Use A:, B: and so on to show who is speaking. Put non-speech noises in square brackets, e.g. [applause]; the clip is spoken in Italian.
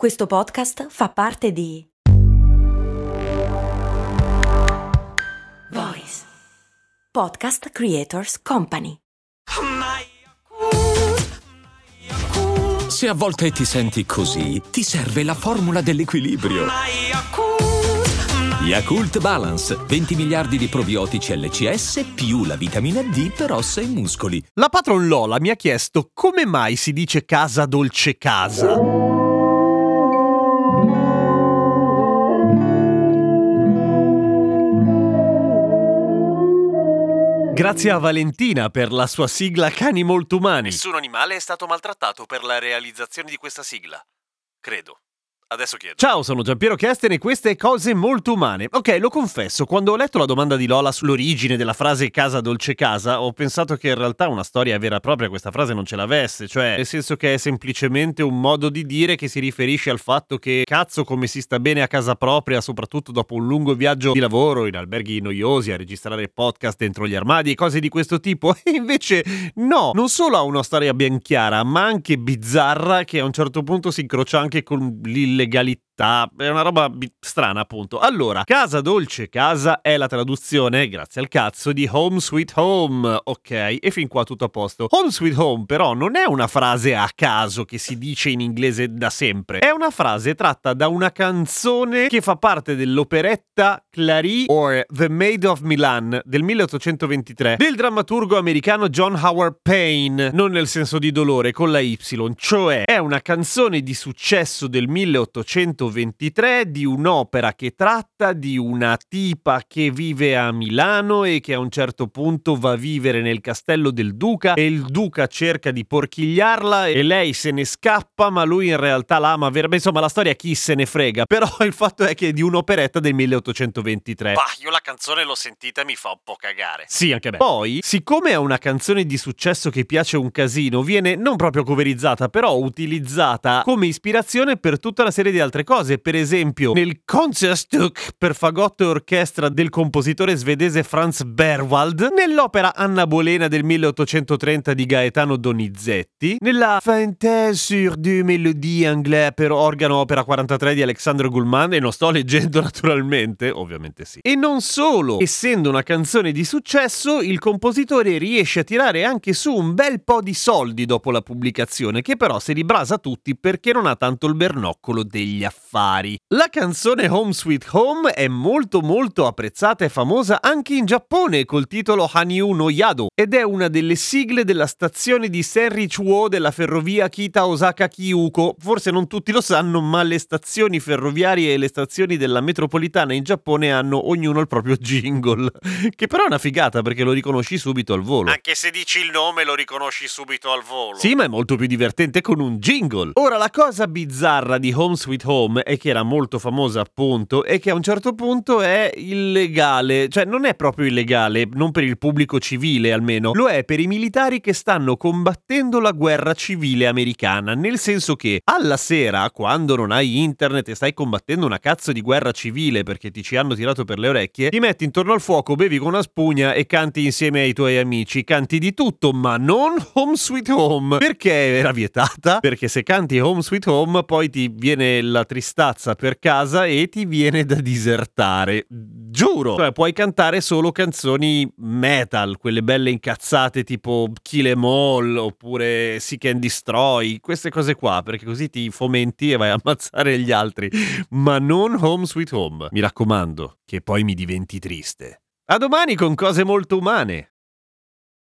A: Questo podcast fa parte di Voice Podcast Creators Company.
B: Se a volte ti senti così, ti serve la formula dell'equilibrio. Yakult Balance, 20 miliardi di probiotici LCS più la vitamina D per ossa e muscoli.
C: La patron Lola mi ha chiesto come mai si dice casa dolce casa. Grazie a Valentina per la sua sigla Cani molto umani. Nessun animale è stato maltrattato per la realizzazione di questa sigla. Credo. Adesso chiedo. Ciao, sono Giampiero Kesten e queste cose molto umane. Ok, lo confesso, quando ho letto la domanda di Lola sull'origine della frase casa dolce casa, ho pensato che in realtà una storia vera e propria questa frase non ce l'avesse, cioè nel senso che è semplicemente un modo di dire che si riferisce al fatto che cazzo come si sta bene a casa propria, soprattutto dopo un lungo viaggio di lavoro in alberghi noiosi a registrare podcast dentro gli armadi e cose di questo tipo. [laughs] E invece no, non solo ha una storia ben chiara, ma anche bizzarra che a un certo punto si incrocia anche con ilegalità illegalità, è una roba strana appunto. Allora, casa dolce casa è la traduzione, grazie al cazzo, di Home Sweet Home, ok? E fin qua tutto a posto. Home Sweet Home però non è una frase a caso che si dice in inglese da sempre, è una frase tratta da una canzone che fa parte dell'operetta Clary or The Maid of Milan del 1823 del drammaturgo americano John Howard Payne, non nel senso di dolore, con la Y, cioè è una canzone di successo del 1823 1823 di un'opera che tratta di una tipa che vive a Milano e che a un certo punto va a vivere nel castello del duca e il duca cerca di porchigliarla e lei se ne scappa ma lui in realtà l'ama veramente insomma la storia chi se ne frega però [laughs] il fatto è che è di un'operetta del 1823
D: bah io la canzone l'ho sentita e mi fa un po' cagare.
C: Sì anche me. Poi siccome è una canzone di successo che piace un casino viene non proprio coverizzata però utilizzata come ispirazione per tutta serie serie di altre cose, per esempio nel Concertstück per fagotto e orchestra del compositore svedese Franz Berwald, nell'opera Anna Bolena del 1830 di Gaetano Donizetti, nella Fantasie sur deux mélodies anglais per organo opera 43 di Alexandre Gullman, e non sto leggendo [laughs] naturalmente, ovviamente sì. E non solo, essendo una canzone di successo, il compositore riesce a tirare anche su un bel po' di soldi dopo la pubblicazione, che però se li brasa tutti perché non ha tanto il bernoccolo degli affari. La canzone Home Sweet Home è molto molto apprezzata e famosa anche in Giappone col titolo Hanyu no Yado ed è una delle sigle della stazione di Senrichuo della ferrovia Kita Osaka Kyuko. Forse non tutti lo sanno, ma le stazioni ferroviarie e le stazioni della metropolitana in Giappone hanno ognuno il proprio jingle, [laughs] che però è una figata perché lo riconosci subito al volo.
D: Anche se dici il nome lo riconosci subito al volo.
C: Sì, ma è molto più divertente con un jingle. Ora la cosa bizzarra di Home Sweet Home e che era molto famosa appunto e che a un certo punto è illegale, cioè non è proprio illegale, non per il pubblico civile almeno, lo è per i militari che stanno combattendo la guerra civile americana, nel senso che alla sera, quando non hai internet e stai combattendo una cazzo di guerra civile perché ti ci hanno tirato per le orecchie, ti metti intorno al fuoco, bevi con una spugna e canti insieme ai tuoi amici, canti di tutto, ma non Home Sweet Home, perché era vietata, perché se canti Home Sweet Home poi ti viene la tristazza per casa e ti viene da disertare. Giuro! Cioè, puoi cantare solo canzoni metal, quelle belle incazzate tipo Kill Em All oppure Seek and Destroy, queste cose qua, perché così ti fomenti e vai a [laughs] ammazzare gli altri. Ma non Home Sweet Home. Mi raccomando, che poi mi diventi triste. A domani con cose molto umane.